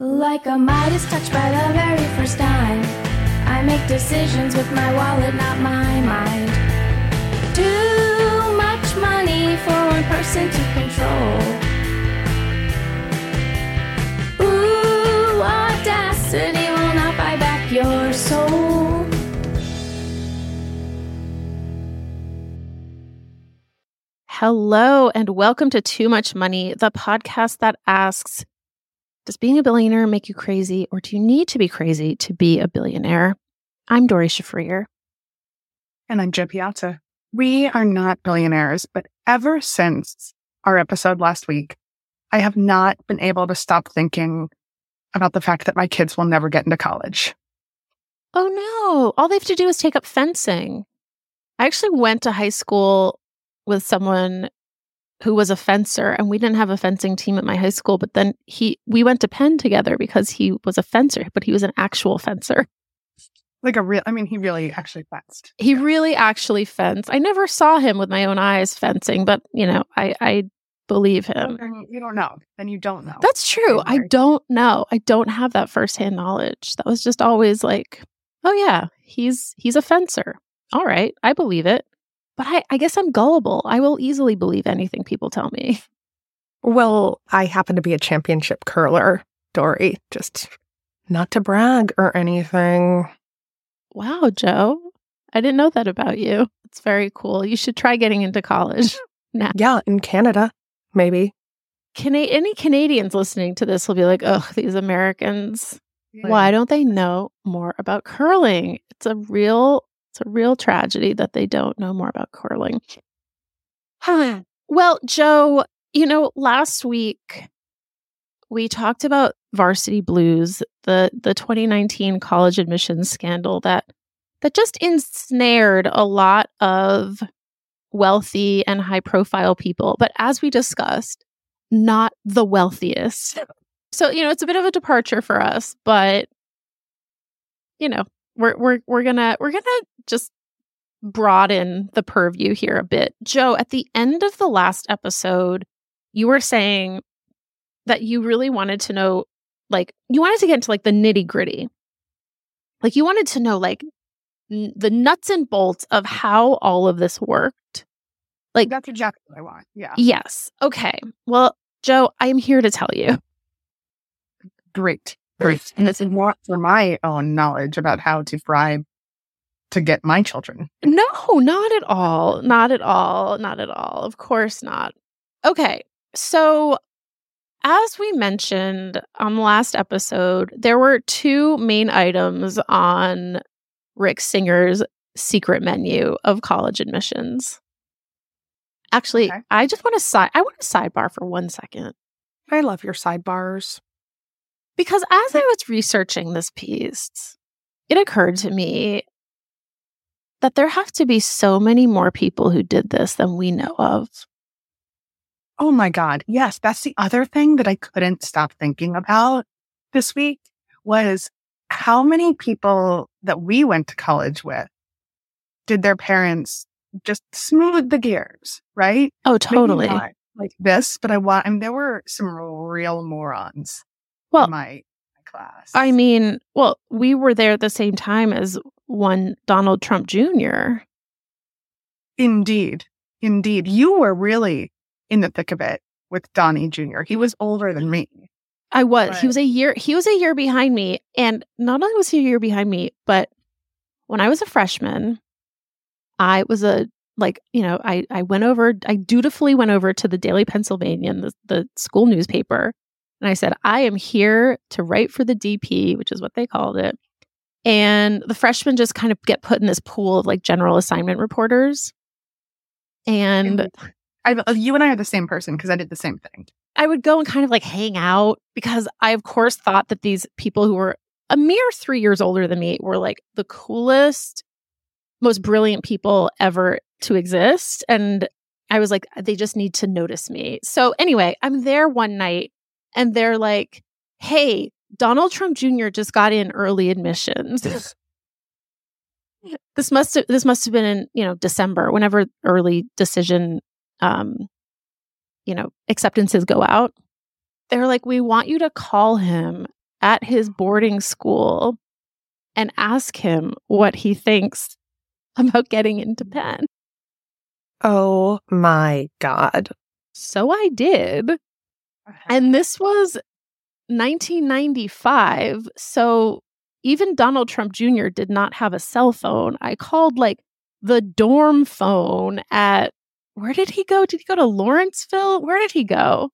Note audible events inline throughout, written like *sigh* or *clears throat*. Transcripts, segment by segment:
Like a Midas touch by the very first time. I make decisions with my wallet, not my mind. Too much money for one person to control. Ooh, audacity will not buy back your soul. Hello, and welcome to Too Much Money, the podcast that asks Does being a billionaire make you crazy, or do you need to be crazy to be a billionaire? I'm Doree Shafrir. And I'm Jo Piazza. We are not billionaires, but ever since our episode last week, I have not been able to stop thinking about the fact that my kids will never get into college. Oh no, all they have to do is take up fencing. I actually went to high school with someone who was a fencer and we didn't have a fencing team at my high school but then he we went to penn together because he was a fencer but he was an actual fencer. Like a real, I mean, he really actually fenced. he really actually fenced. I never saw him with my own eyes fencing but you know i i believe him. You don't know. Then you don't know. that's true. I don't know. I don't have that firsthand knowledge. That was just always like oh yeah he's he's a fencer. All right. I believe it but i i guess i'm gullible i will easily believe anything people tell me *laughs* Well, I happen to be a championship curler, Doree. Just not to brag or anything. Wow, Jo. I didn't know that about you. It's very cool. You should try getting into college. *laughs* now. Yeah, in Canada, maybe. Cana- any Canadians listening to this will be like, oh, these Americans. Why don't they know more about curling? It's a real it's a real tragedy that they don't know more about curling. Huh. well, Jo, you know, last week we talked about Varsity Blues, the the 2019 college admissions scandal that that just ensnared a lot of wealthy and high profile people, but as we discussed, not the wealthiest. So, you know, it's a bit of a departure for us, but you know, we're we're we're to we're to just broaden the purview here a bit. Jo, at the end of the last episode, you were saying that you really wanted to know like you wanted to get into like the nitty-gritty. Like you wanted to know like n- the nuts and bolts of how all of this worked. Like That's exactly what I want. Yeah. yes. Okay. Well, Jo, I'm here to tell you. Great. And this is more for my own knowledge about how to bribe to get my children. No, not at all. Not at all. Not at all. Of course not. Okay. So, as we mentioned on the last episode, there were two main items on Rick Singer's secret menu of college admissions. Actually, Okay. I just want to side I want to sidebar for one second. I love your sidebars. Because as I was researching this piece, it occurred to me that there have to be so many more people who did this than we know of. Oh my God. Yes. That's the other thing that I couldn't stop thinking about this week was how many people that we went to college with did their parents just smooth the gears, right? Oh, totally. like this, but I want, I mean, there were some real morons Well, my, my class. I mean, well, we were there at the same time as one Donald Trump Jr. Indeed. Indeed. You were really in the thick of it with Donnie Jr. He was older than me. I was. He was a year. He was a year behind me, and not only was he a year behind me, but when I was a freshman, I was a like you know I I went over. I dutifully went over to the Daily Pennsylvanian, the the school newspaper, and I said I am here to write for the DP, which is what they called it. And the freshmen just kind of get put in this pool of like general assignment reporters. And I, uh, you and I are the same person because I did the same thing. I would go and kind of like hang out because I, of course, thought that these people who were a mere three years older than me were like the coolest, most brilliant people ever to exist. And I was like, they just need to notice me. So anyway, I'm there one night and they're like, hey, Donald Trump Jr. just got in early admissions. *laughs* this must have this must have been in, you know, December, whenever early decision um, you know, acceptances go out. They're like, we want you to call him at his boarding school and ask him what he thinks *laughs* about getting into Penn. Oh my God. So I did. And this was 1995. So even Donald Trump Jr. did not have a cell phone. I called like the dorm phone at where did he go? Did he go to Lawrenceville? Where did he go?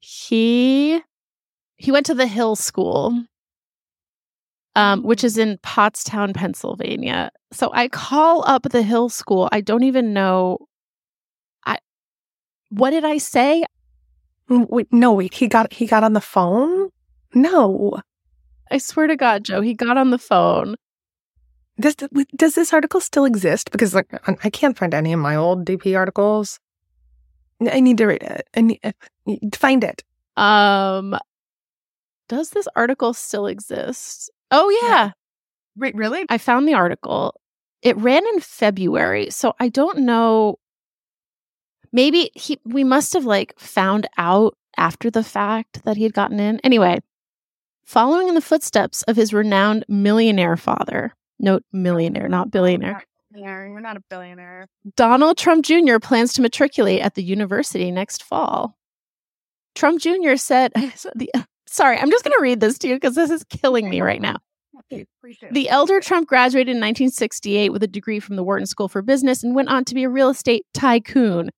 He he went to the Hill School, um, which is in Pottstown, Pennsylvania. So I call up the Hill School. I don't even know. I what did I say? Mm, wait, no, wait. He got he got on the phone. No, I swear to God, Jo, he got on the phone. Does does this article still exist? Because like I can't find any of my old DP articles. I need to read it. I need find it. Um, does this article still exist? Oh yeah. Wait, really? I found the article. It ran in February, so I don't know. Maybe he we must have like found out after the fact that he had gotten in. Anyway, following in the footsteps of his renowned millionaire father, Note millionaire, not billionaire. You're not a billionaire. Donald Trump Jr. plans to matriculate at the university next fall. Trump Jr. said, *laughs* the, sorry, I'm just going to read this to you because this is killing me right now. The elder Trump graduated in 1968 with a degree from the Wharton School for Business and went on to be a real estate tycoon.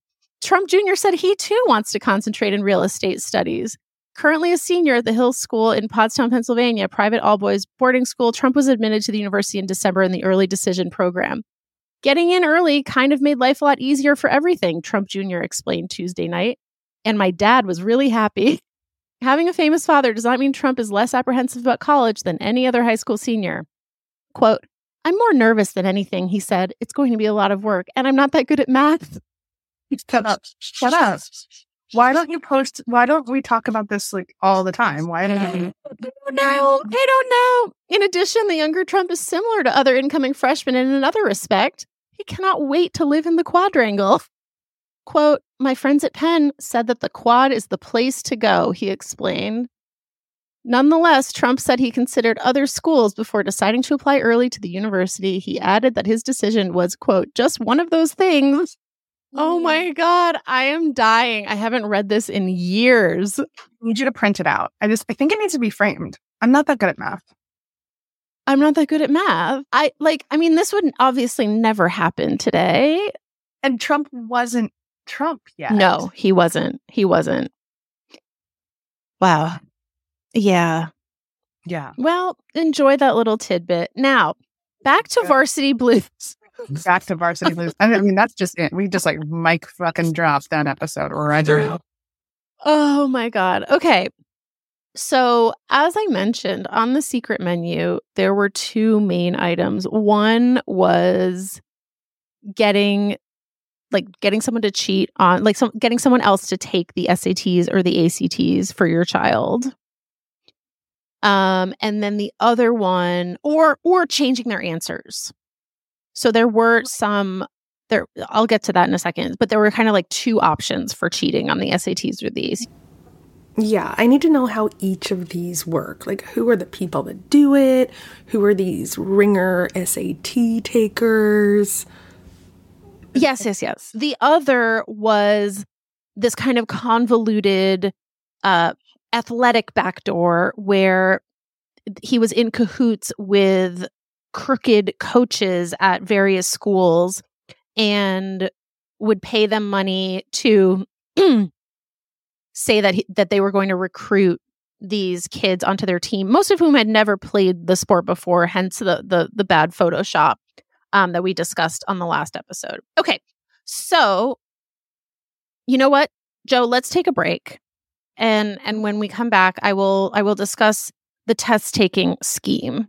Trump Jr. said he too wants to concentrate in real estate studies. Currently a senior at the Hill School in Pottstown, Pennsylvania, private all boys boarding school, Trump was admitted to the university in December in the early decision program. Getting in early kind of made life a lot easier for everything, Trump Jr. explained Tuesday night. And my dad was really happy. *laughs* Having a famous father does not mean Trump is less apprehensive about college than any other high school senior. Quote, I'm more nervous than anything, he said. It's going to be a lot of work, and I'm not that good at math. Shut up. Shut up. Why don't you post? Why don't we talk about this like all the time? Why don't? I don't. I don't know. In addition, the younger Trump is similar to other incoming freshmen in another respect. He cannot wait to live in the quadrangle. Quote, my friends at Penn said that the quad is the place to go, he explained. Nonetheless, Trump said he considered other schools before deciding to apply early to the university. He added that his decision was, quote, just one of those things Oh mm-hmm. my God, I am dying. I haven't read this in years. I need you to print it out. I just, I think it needs to be framed. I'm not that good at math. I'm not that good at math. I like, I mean, this would obviously never happen today. And Trump wasn't Trump yet. No, he wasn't. He wasn't. Wow. Yeah. Yeah. Well, enjoy that little tidbit. Now, back to varsity *laughs* blues back to varsity blues. I mean, that's just it. We just like Mike fucking dropped that episode right there. Oh my God. Okay. So, as I mentioned on the secret menu, there were two main items. One was getting like getting someone to cheat on like some getting someone else to take the SATs or the ACTs for your child. Um and then the other one or or changing their answers. So there were some there I'll get to that in a second, but there were kind of like two options for cheating on the SATs or these. Yeah, I need to know how each of these work. Like who are the people that do it? Who are these ringer SAT takers? Yes, yes, yes. The other was this kind of convoluted uh athletic backdoor where he was in cahoots with crooked coaches at various schools and would pay them money to *clears throat* say that he, that they were going to recruit these kids onto their team, most of whom had never played the sport before, hence the the, the bad Photoshop um, that we discussed on the last episode. Okay, so you know what? Jo, let's take a break. And and when we come back, I will I will discuss the test taking scheme.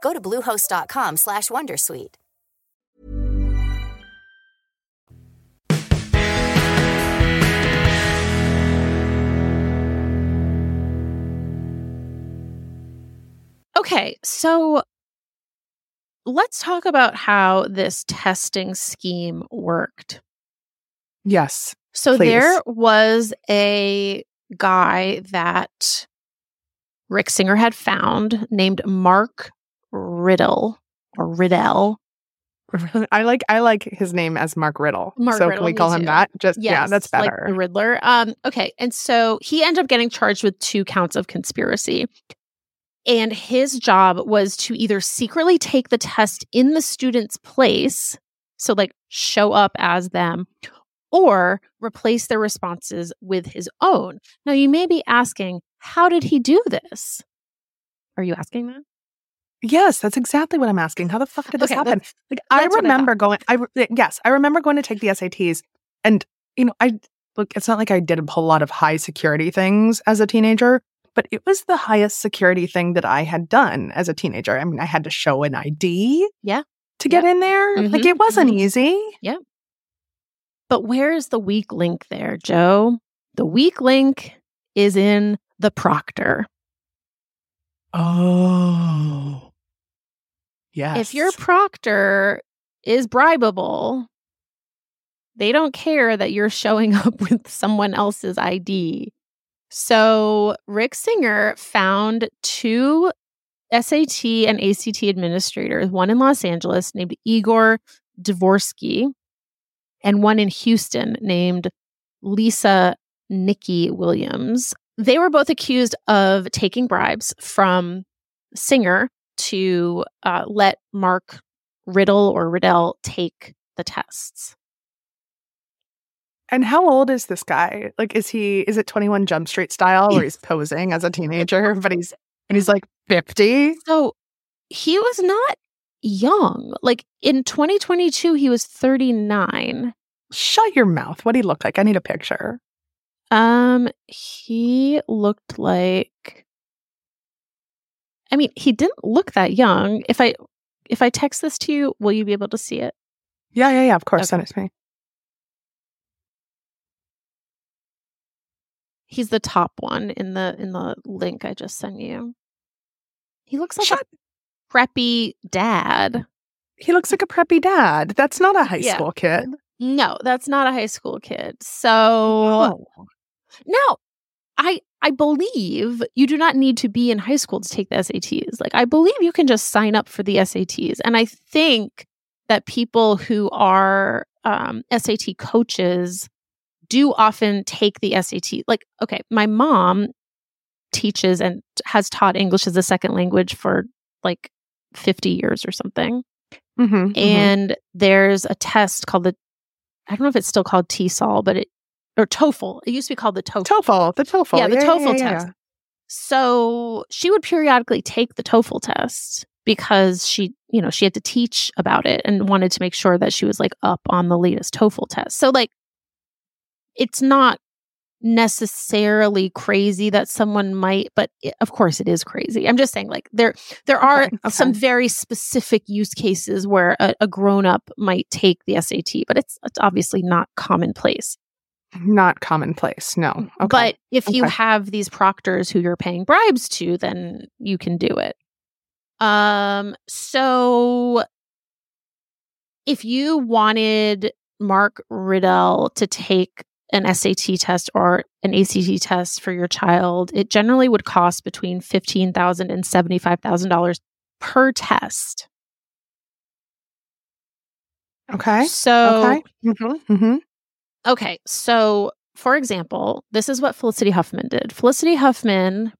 Go to bluehost.com slash wondersuite. Okay, so let's talk about how this testing scheme worked. Yes. So Please. there was a guy that Rick Singer had found named Mark Riddle or Riddell. *laughs* I like I like his name as Mark Riddle. Mark so Riddle, can we call him too. that? Just yeah, Yes, that's like better. the Riddler. Um, okay, and so he ended up getting charged with two counts of conspiracy. And his job was to either secretly take the test in the student's place, so like show up as them, or replace their responses with his own. Now, you may be asking, how did he do this? Are you asking that? Yes, that's exactly what I'm asking. How the fuck did this Okay, happen? Like I what I remember going I yes, I remember going to take the SATs and you know, I look it's not like I did a whole lot of high security things as a teenager, but it was the highest security thing that I had done as a teenager. I mean, I had to show an ID Yeah. to get in there. Like Mhm, it wasn't mhm. easy. Yeah. But where is the weak link there, Jo? The weak link is in the proctor. Oh. Yes. If your proctor is bribable, they don't care that you're showing *laughs* up with someone else's ID. So Rick Singer found two SAT and ACT administrators, one in Los Angeles named Igor Dvorsky, and one in Houston named Lisa Nikki Williams. They were both accused of taking bribes from Singer to uh, let Mark Riddle or Riddell take the tests. And how old is this guy? Like, is he, is it 21 Jump Street style where he's posing as a *laughs* teenager, but he's, and he's like 50? So he was not young. Like in 2022, he was 39. Shut your mouth. What do he look like? I need a picture. Um, he looked like. I mean, he didn't look that young. If I if I text this to you, will you be able to see it? Yeah, yeah, yeah. Of course. Okay. Send it to me. He's the top one in the in the link I just sent you. He looks like Shut. a preppy dad. He looks like a preppy dad. That's not a high Yeah. school kid. No, that's not a high school kid. So Oh. No, I I believe you do not need to be in high school to take the SATs. Like I believe you can just sign up for the SATs, and I think that people who are um, SAT coaches do often take the SAT. Like, okay, my mom teaches and has taught English as a second language for like fifty years or something, Mhm, mhm. and there's a test called the I don't know if it's still called TESOL, but it or TOEFL. It used to be called the TOEFL. TOEFL, the TOEFL. Yeah, the TOEFL yeah, test. So she would periodically take the TOEFL test because she, you know, she had to teach about it and wanted to make sure that she was like up on the latest TOEFL test. So like it's not necessarily crazy that someone might but it, of course it is crazy i'm just saying like there there are Okay, okay. some very specific use cases where a, a grown-up might take the sat but it's, it's obviously not commonplace Not commonplace. No. Okay. but if you have these proctors who you're paying bribes to then you can do it um so if you wanted mark riddell to take an SAT test or an ACT test for your child, it generally would cost between $15,000 and $75,000 per test. okay. So, Okay. Mm-hmm. Mm-hmm. Okay. So, for example, this is what Felicity Huffman did. Felicity Huffman,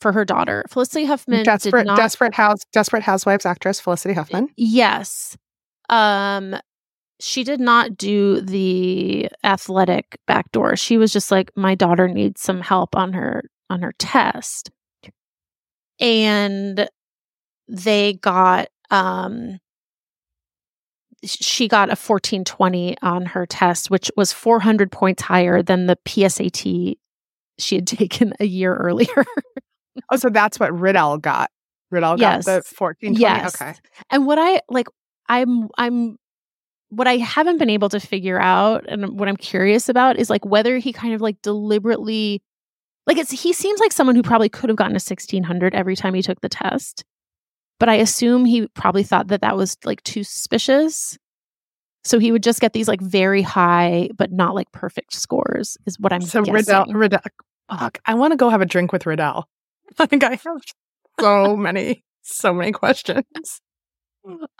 for her daughter, Felicity Huffman Desperate, did not. desperate house, desperate housewives actress Felicity Huffman. Yes. Um, she did not do the athletic backdoor. She was just like, my daughter needs some help on her on her test. And they got um she got a 1420 on her test, which was 400 points higher than the PSAT she had *laughs* taken a year earlier. Oh, so that's what Riddell got. Riddell Yes. got the fourteen twenty. Yes. Okay. And what I like, I'm, I'm, what I haven't been able to figure out and what I'm curious about is like whether he kind of like deliberately, like it's, he seems like someone who probably could have gotten a 1600 every time he took the test. But I assume he probably thought that that was like too suspicious. So he would just get these like very high, but not like perfect scores, is what I'm So guessing. Riddell, Riddell. Fuck, I want to go have a drink with Riddell. *laughs* I think I have so *laughs* many, so many questions.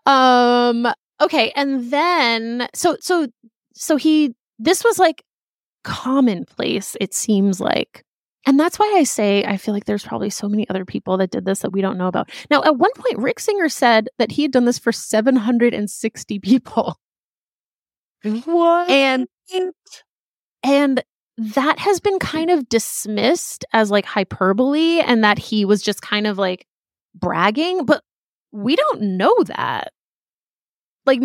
Um okay, and then so so so he this was like commonplace it seems like. And that's why I say I feel like there's probably so many other people that did this that we don't know about. Now, at one point Rick Singer said that he had done this for 760 people. What? And and that has been kind of dismissed as like hyperbole and that he was just kind of like bragging, but we don't know that. Like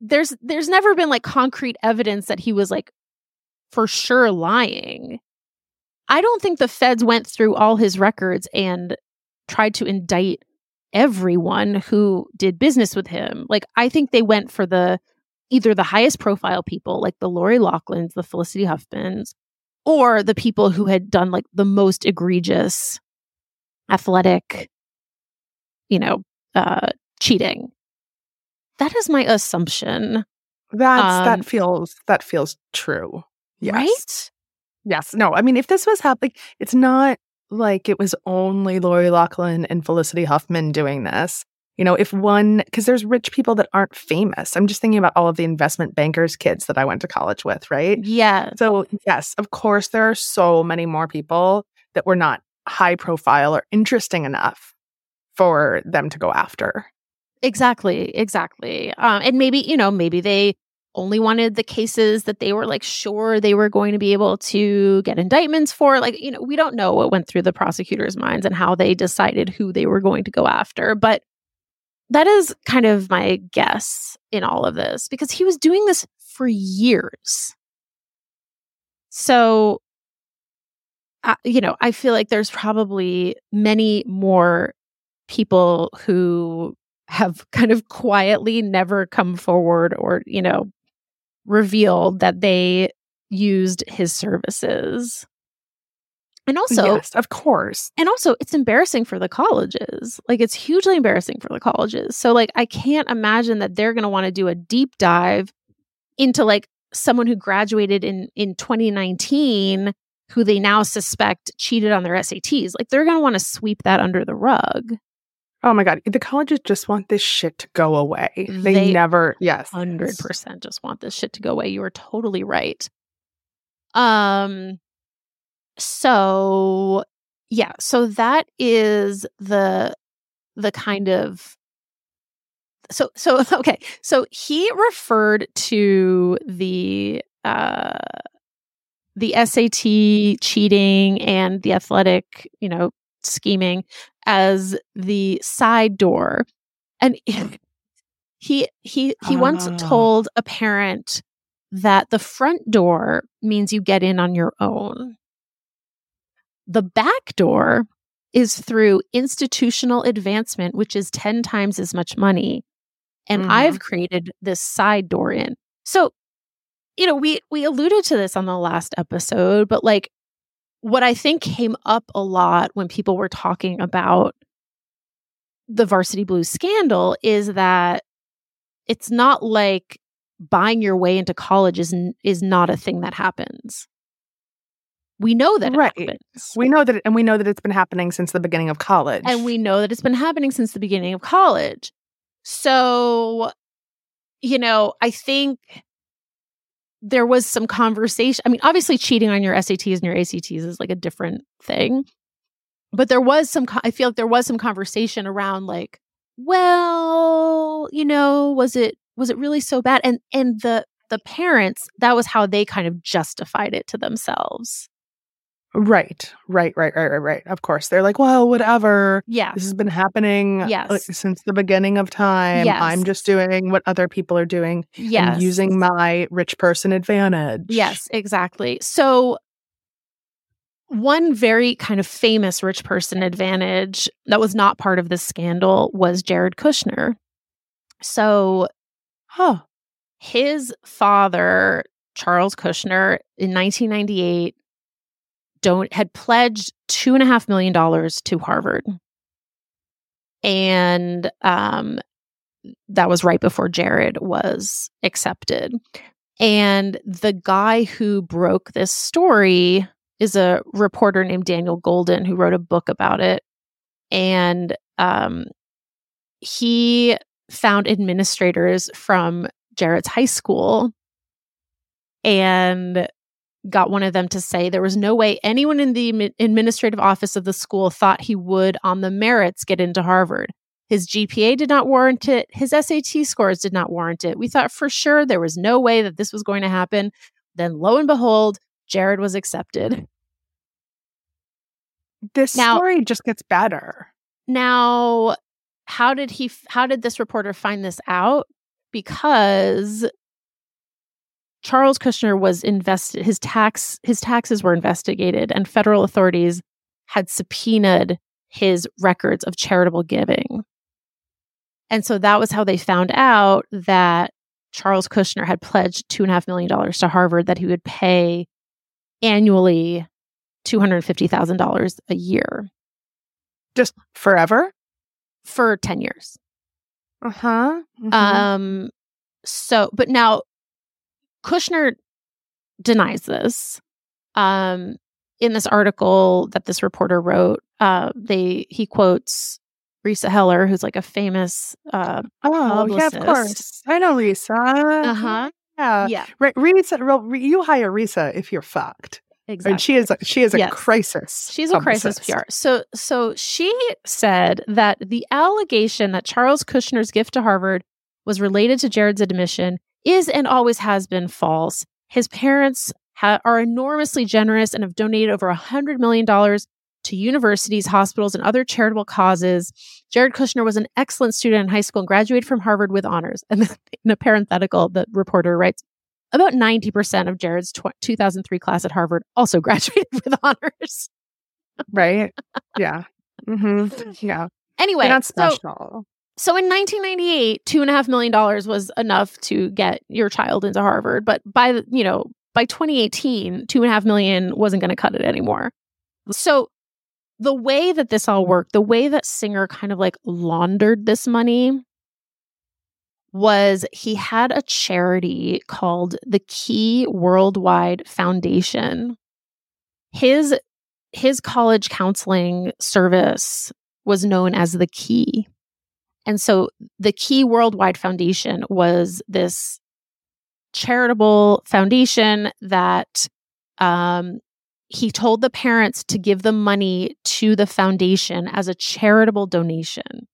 there's there's never been like concrete evidence that he was like for sure lying. I don't think the feds went through all his records and tried to indict everyone who did business with him. Like I think they went for the either the highest profile people like the Lori Loughlin's, the Felicity Huffmans, or the people who had done like the most egregious athletic, you know, uh cheating. That is my assumption. That's Um, that feels that feels true. Yes. Right? Yes. No, I mean, if this was happening, it's not like it was only Lori Loughlin and Felicity Huffman doing this. You know, if one, because there's rich people that aren't famous. I'm just thinking about all of the investment bankers' kids that I went to college with, right? Yeah. So, yes, of course, there are so many more people that were not high profile or interesting enough for them to go after. Exactly, exactly. Um, and maybe, you know, maybe they only wanted the cases that they were like sure they were going to be able to get indictments for. Like, you know, we don't know what went through the prosecutors' minds and how they decided who they were going to go after. But that is kind of my guess in all of this because he was doing this for years. So, you know, I feel like there's probably many more people who have kind of quietly never come forward or, you know, revealed that they used his services. And also, yes, of course. and also it's embarrassing for the colleges. Like it's hugely embarrassing for the colleges. So like I can't imagine that they're going to want to do a deep dive into like someone who graduated in in 2019 who they now suspect cheated on their SATs. Like they're going to want to sweep that under the rug. Oh my God. The colleges just want this shit to go away. They, They never, yes. 100% just want this shit to go away. You are totally right. Um so yeah, so that is the the kind of so so *laughs* okay. So he referred to the uh the SAT cheating and the athletic, you know, scheming as the side door. And *laughs* he he he once Ah. told a parent that the front door means you get in on your own. The back door is through institutional advancement, which is 10 times as much money. And Mhm. I've created this side door in. So, you know, we we alluded to this on the last episode, but like what I think came up a lot when people were talking about the Varsity Blues scandal is that it's not like buying your way into college is is not a thing that happens. We know that Right. happens. We know that, it, and we know that it's been happening since the beginning of college. and we know that it's been happening since the beginning of college. So, you know, I think there was some conversation. I mean, obviously, cheating on your SATs and your ACTs is like a different thing, but there was some. I feel like there was some conversation around like, well, you know, was it was it really so bad? And and the the parents that was how they kind of justified it to themselves. Right, right, right, right, right, right. Of course, they're like, well, whatever. Yeah. This has been happening uh, Yes. like, since the beginning of time. Yes. I'm just doing what other people are doing Yes. and using my rich person advantage. Yes, exactly. So, one very kind of famous rich person advantage that was not part of this scandal was Jared Kushner. So, Huh. his father, Charles Kushner, in 1998, don't had pledged two and a half million dollars to Harvard, and um, that was right before Jared was accepted. And the guy who broke this story is a reporter named Daniel Golden who wrote a book about it, and um, he found administrators from Jared's high school. And got one of them to say there was no way anyone in the administrative office of the school thought he would, on the merits, get into Harvard. His GPA did not warrant it. His SAT scores did not warrant it. We thought for sure there was no way that this was going to happen. Then, lo and behold, Jared was accepted. This Now- story just gets better. Now, how did he how did this reporter find this out? Because Charles Kushner was invested his tax his taxes were investigated and federal authorities had subpoenaed his records of charitable giving. And so that was how they found out that Charles Kushner had pledged two and a half million dollars to Harvard that he would pay annually two hundred fifty thousand dollars a year Just forever. for ten years. Uh huh. Um, so, but now Kushner denies this. Um, in this article that this reporter wrote, uh, they he quotes Risa Heller, who's like a famous, uh, oh, yeah, of course. I know Risa. uh-huh, Yeah. yeah, Right, Risa, you hire Risa if you're fucked. exactly. And she is a, she is a Yes. crisis. She's a crisis. PR. So so she said that the allegation that Charles Kushner's gift to Harvard was related to Jared's admission is and always has been false. His parents ha- are enormously generous and have donated over a $100 million to universities, hospitals, and other charitable causes. Jared Kushner was an excellent student in high school and graduated from Harvard with honors. And then *laughs* in a parenthetical, the reporter writes, about 90% of Jared's tw- 2003 class at Harvard also *laughs* graduated with honors. Right? Yeah. Mm-hmm. *laughs* Yeah. Anyway, You're not special. so in 1998, two and a half million dollars was enough to get your child into Harvard. But by you know by 2018, two and a half million wasn't going to cut it anymore. So the way that this all worked, the way that Singer kind of like laundered this money was he had a charity called the Key Worldwide Foundation. His his college counseling service was known as the Key. And so the Key Worldwide Foundation was this charitable foundation that um, he told the parents to give the money to the foundation as a charitable donation.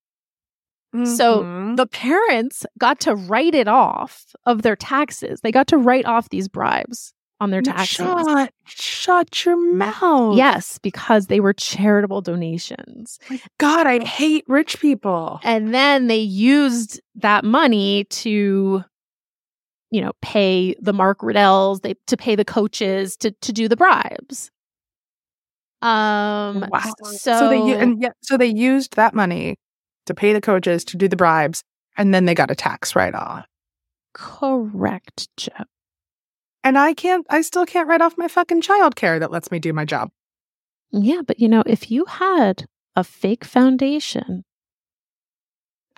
So Mhm. the parents got to write it off of their taxes. They got to write off these bribes. On their taxes. Shut, shut your mouth. Yes, because they were charitable donations. God, I hate rich people. And then they used that money to, you know, pay the Mark Riddells, they to pay the coaches to to do the bribes. Um Wow. so, So, they and yeah, so they used that money to pay the coaches to do the bribes, and then they got a tax write off. correct, Jo. And I can't. I still can't write off my fucking childcare that lets me do my job. Yeah, but you know, if you had a fake foundation,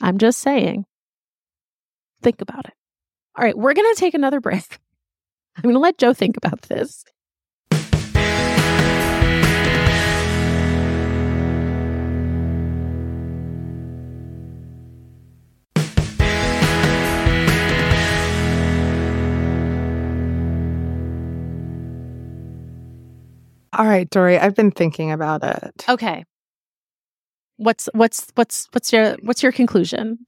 I'm just saying, think about it. All right, we're going to take another break. *laughs* I'm going to let Jo think about this. All right, Doree. I've been thinking about it. Okay. What's what's what's what's your what's your conclusion?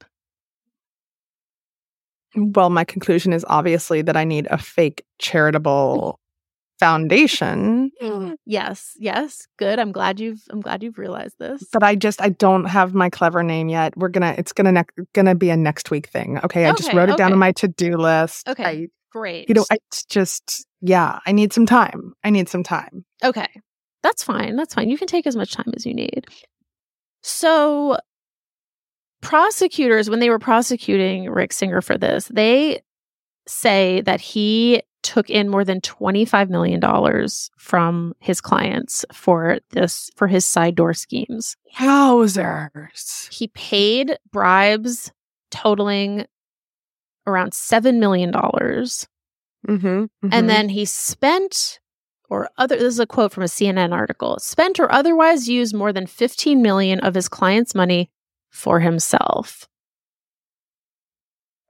Well, my conclusion is obviously that I need a fake charitable foundation. Mm-hmm. Yes, yes. Good. I'm glad you've I'm glad you've realized this. But I just I don't have my clever name yet. We're gonna it's gonna ne- gonna be a next week thing. Okay, I just wrote it down on my to do list. Okay. I, Great. you know, I it's just yeah, I need some time. I need some time. Okay. That's fine. That's fine. You can take as much time as you need. So, prosecutors, when they were prosecuting Rick Singer for this, they say that he took in more than $25 million from his clients for this, for his side door schemes. Wowzers. He paid bribes totaling around $7 million. Mm-hmm, And then he spent or other this is a quote from a CNN article. Spent or otherwise used more than 15 million of his clients' money for himself.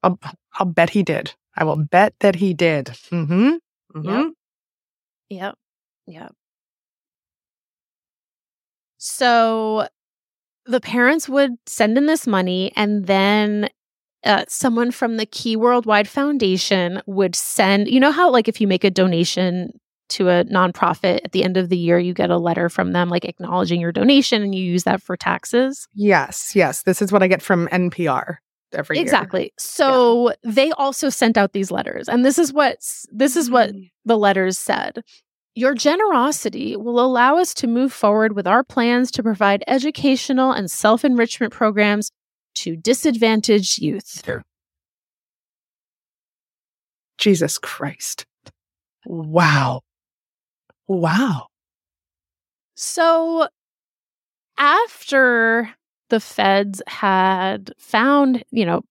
I'll, I'll bet he did. I will bet that he did. Mm-hmm. mm-hmm. Yep. Yep. Yep. So the parents would send in this money and then uh, someone from the Key Worldwide Foundation would send, you know, how like if you make a donation to a nonprofit at the end of the year, you get a letter from them like acknowledging your donation and you use that for taxes. Yes, yes. This is what I get from NPR every year. Exactly. So they also sent out these letters, and this is what this is what the letters said. Your generosity will allow us to move forward with our plans to provide educational and self enrichment programs to disadvantaged youth. Jesus Christ. Wow. Wow. So after the feds had found, you know,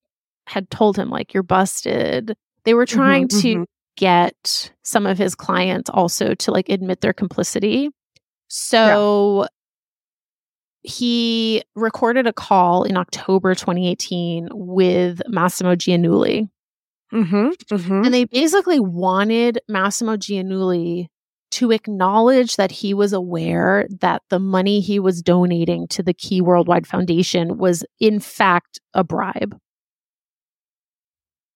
had told him, like, you're busted, they were trying Mhm, to mhm. get some of his clients also to like admit their complicity. So he recorded a call in October 2018 with Massimo Giannulli. Mm-hmm. Mm-hmm. And they basically wanted Massimo Giannulli to acknowledge that he was aware that the money he was donating to the Key Worldwide Foundation was, in fact, a bribe.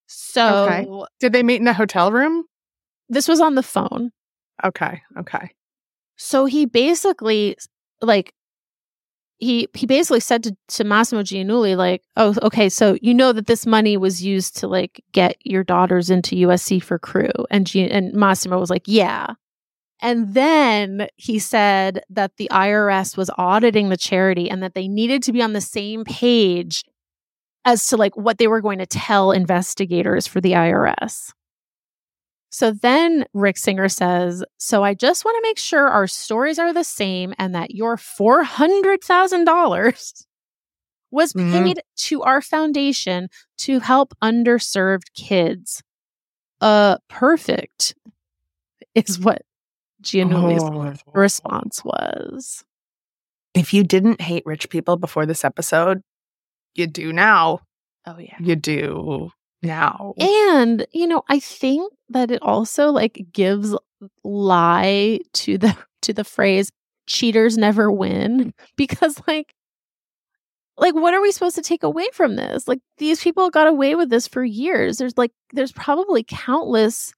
So Okay. Did they meet in a hotel room? this was on the phone. Okay. Okay. So he basically, like, he he basically said to, to Massimo Giannulli, like, oh, okay, so you know that this money was used to like get your daughters into USC for crew. And G- and Massimo was like, yeah. And then he said that the IRS was auditing the charity and that they needed to be on the same page as to like what they were going to tell investigators for the IRS. So then Rick Singer says, So I just want to make sure our stories are the same and that your $400,000 *laughs* was Mhm. paid to our foundation to help underserved kids. Uh, perfect is what Giannulli's Oh. response was. If you didn't hate rich people before this episode, you do now. Oh, yeah. You do now. And, you know, I think that it also like gives lie to the *laughs* to the phrase cheaters never win *laughs* because like like what are we supposed to take away from this? Like these people got away with this for years. There's like there's probably countless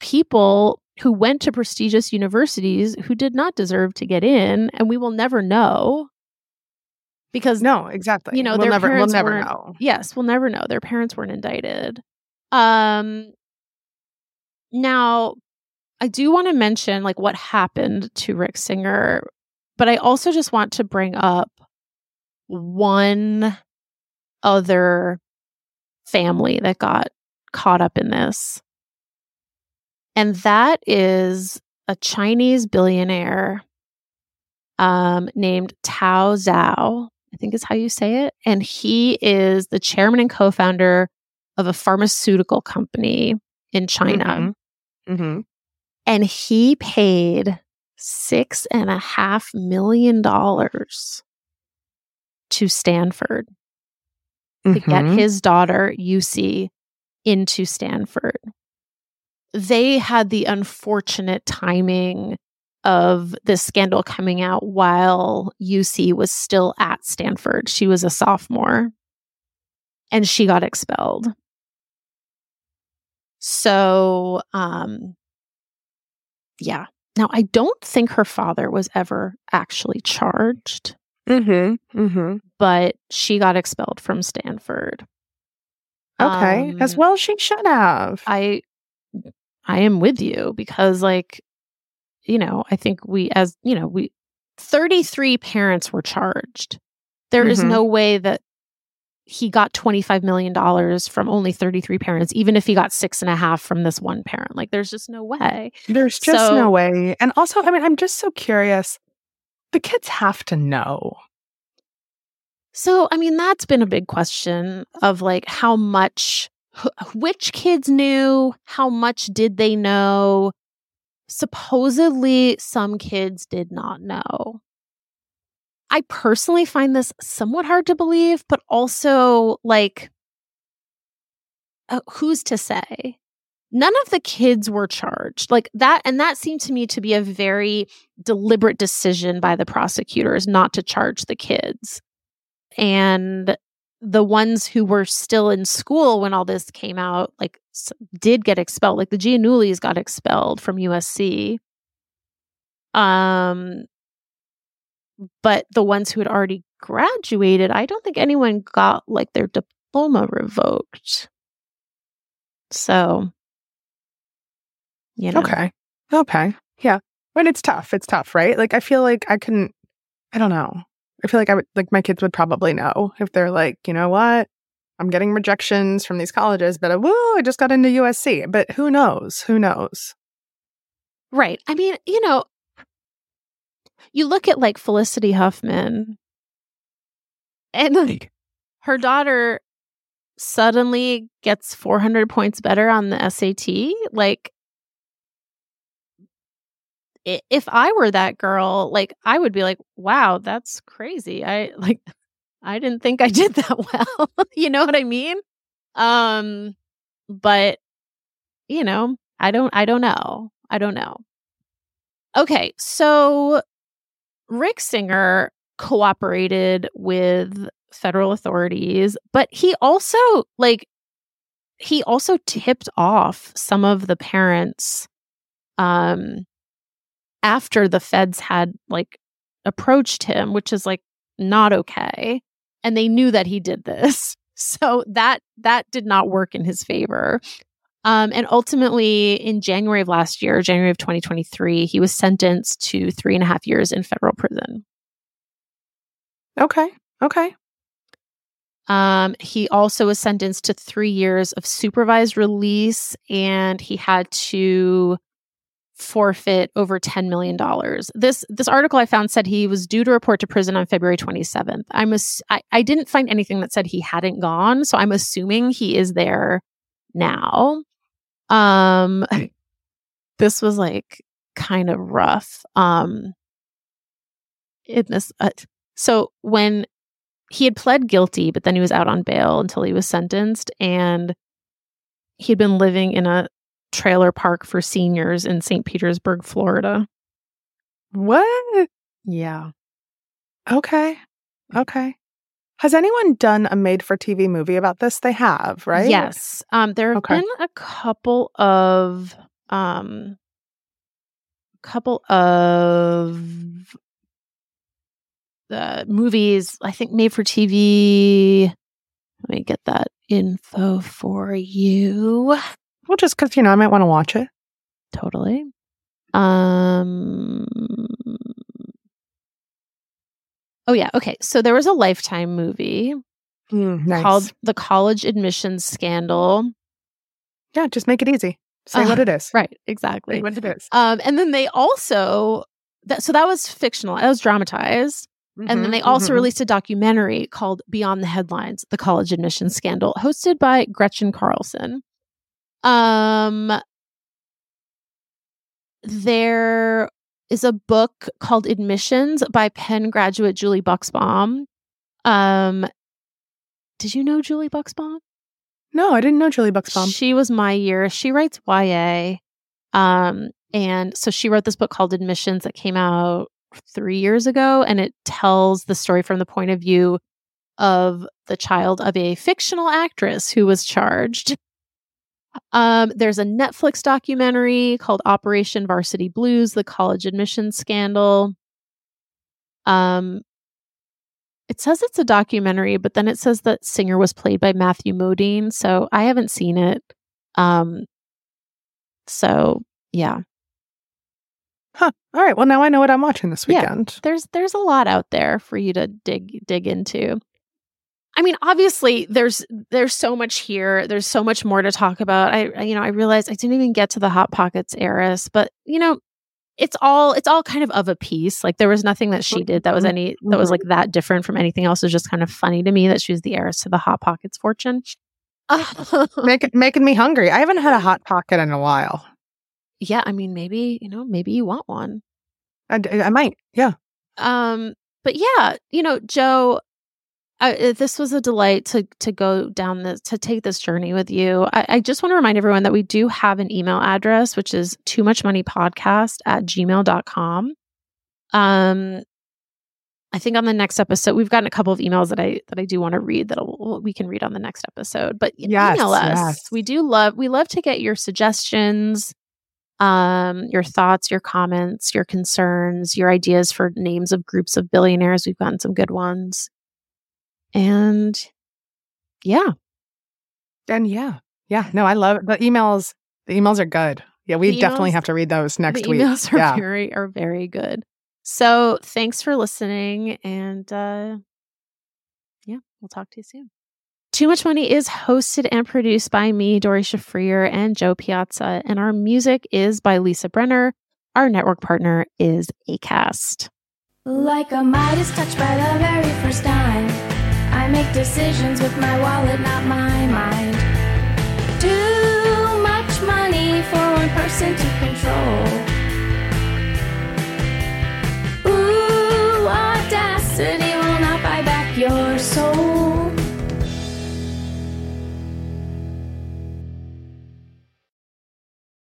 people who went to prestigious universities who did not deserve to get in, and we will never know because No, exactly. you know we'll their never we'll parents never weren't- know. Yes, we'll never know. Their parents weren't indicted. Um now I do want to mention like what happened to Rick Singer, but I also just want to bring up one other family that got caught up in this. And that is a Chinese billionaire um, named Tao Zhao, I think is how you say it. And he is the chairman and co founder of a pharmaceutical company in China. Mhm. Mhm. And he paid six and a half million dollars to Stanford to get Mhm. his daughter, Yusi, into Stanford. They had the unfortunate timing of this scandal coming out while Yusi was still at Stanford. She was a sophomore and she got expelled. So, um, yeah. Now, I don't think her father was ever actually charged Mhm. Mhm. but she got expelled from Stanford. Okay. As Um, well she should have. I I am with you because like you know, I think we as, you know, we 33 parents were charged. There is Mhm. no way that he got $25 million from only 33 parents, even if he got six and a half from this one parent. Like, there's just no way. There's just So- no way. And also, I mean, I'm just so curious. The kids have to know. So, I mean, that's been a big question of like how much, which kids knew, how much did they know? Supposedly, some kids did not know. I personally find this somewhat hard to believe, but also like, uh, who's to say? None of the kids were charged like that. And that seemed to me to be a very deliberate decision by the prosecutors not to charge the kids and the ones who were still in school when all this came out like did get expelled like the giannullis got expelled from usc um but the ones who had already graduated i don't think anyone got like their diploma revoked so you know Okay. Okay. Yeah. When it's tough. It's tough, right? Like I feel like I couldn't I don't know. I feel like I would like my kids would probably know if they're like, you know what? I'm getting rejections from these colleges, but uh, woo, I just got into USC. But who knows? Who knows? Right. I mean, you know, you look at like Felicity Huffman and like her daughter suddenly gets 400 points better on the SAT. Like, if I were that girl, like, I would be like, wow, that's crazy. I like, *laughs* I didn't think I did *laughs* that well. *laughs* you know what I mean? Um, but, you know, I don't, I don't know. I don't know. Okay, so Rick Singer cooperated with federal authorities, but he also like he also tipped off some of the parents um after the feds had like approached him, which is like not okay. And they knew that he did this. *laughs* So that that did not work in his favor. Um, and ultimately, in January of last year, January of 2023, he was sentenced to three and a half years in federal prison. Okay. Okay. Um, he also was sentenced to three years of supervised release, and he had to forfeit over $10 million. This this article I found said he was due to report to prison on February 27th. I'm ass- I, I didn't find anything that said he hadn't gone, so I'm assuming he is there now. Um this was like kind of rough. Um in this uh, so when he had pled guilty, but then he was out on bail until he was sentenced and he had been living in a trailer park for seniors in St. Petersburg, Florida. What? Yeah. Okay. Okay. Has anyone done a made for TV movie about this? They have, right? Yes. Um, there have Okay. been a couple of um couple of uh, movies, I think made for TV. Let me get that info for you. Well, just because, you know, I might want to watch it. Totally. Um, oh, yeah. Okay. So there was a Lifetime movie Mm, nice. called The College Admissions Scandal. yeah, just make it easy. Say Uh, what it is. Right. Exactly. Say what it is. Um, and then they also, that, so that was fictional, that was dramatized. And then they also Mhm, released a documentary called Beyond the Headlines: The College Admissions Scandal, hosted by Gretchen Carlson. Um there is a book called Admissions by Penn graduate Julie Buxbaum. Um did you know Julie Buxbaum? No, I didn't know Julie Buxbaum. She was my year. She writes YA. Um, and so she wrote this book called Admissions that came out three years ago, and it tells the story from the point of view of the child of a fictional actress who was charged. Um, there's a Netflix documentary called Operation Varsity Blues: The College Admissions Scandal. Um, it says it's a documentary, but then it says that singer was played by Matthew Modine. So I haven't seen it. Um, so yeah, Huh. All right. Well, now I know what I'm watching this Yeah. weekend. there's there's a lot out there for you to dig dig into. I mean, obviously, there's there's so much here. There's so much more to talk about. I, I you know I realized I didn't even get to the hot pockets heiress, but you know, it's all it's all kind of of a piece. Like there was nothing that she did that was any that was like that different from anything else. It's just kind of funny to me that she was the heiress to the hot pockets fortune. *laughs* *laughs* Make, making me hungry. I haven't had a hot pocket in a while. yeah, I mean, maybe you know, maybe you want one. I, I might. Yeah. Um, but yeah, you know, Jo, I, uh, this was a delight to to go down this to take this journey with you. I, I just want to remind everyone that we do have an email address, which is too much money podcast at gmail.com. Um, I think on the next episode, we've gotten a couple of emails that I that I do want to read that we can read on the next episode. But Yes, email us. yes. We do love we love to get your suggestions, um, your thoughts, your comments, your concerns, your ideas for names of groups of billionaires. We've gotten some good ones. And yeah, And yeah. Yeah. No, I love it. The emails. The emails are good. Yeah. We The definitely emails- have to read those next the week. emails *laughs* are yeah. very are very good. So thanks for listening and uh yeah, we'll talk to you soon. Too Much Money is hosted and produced by me, Doree Shafrir, and Jo Piazza, and our music is by Lisa Brenner. Our network partner is ACAST. Like a Midas touch by the very first time. I make decisions with my wallet, not my mind. Too much money for one person to control. Ooh, audacity will not buy back your soul.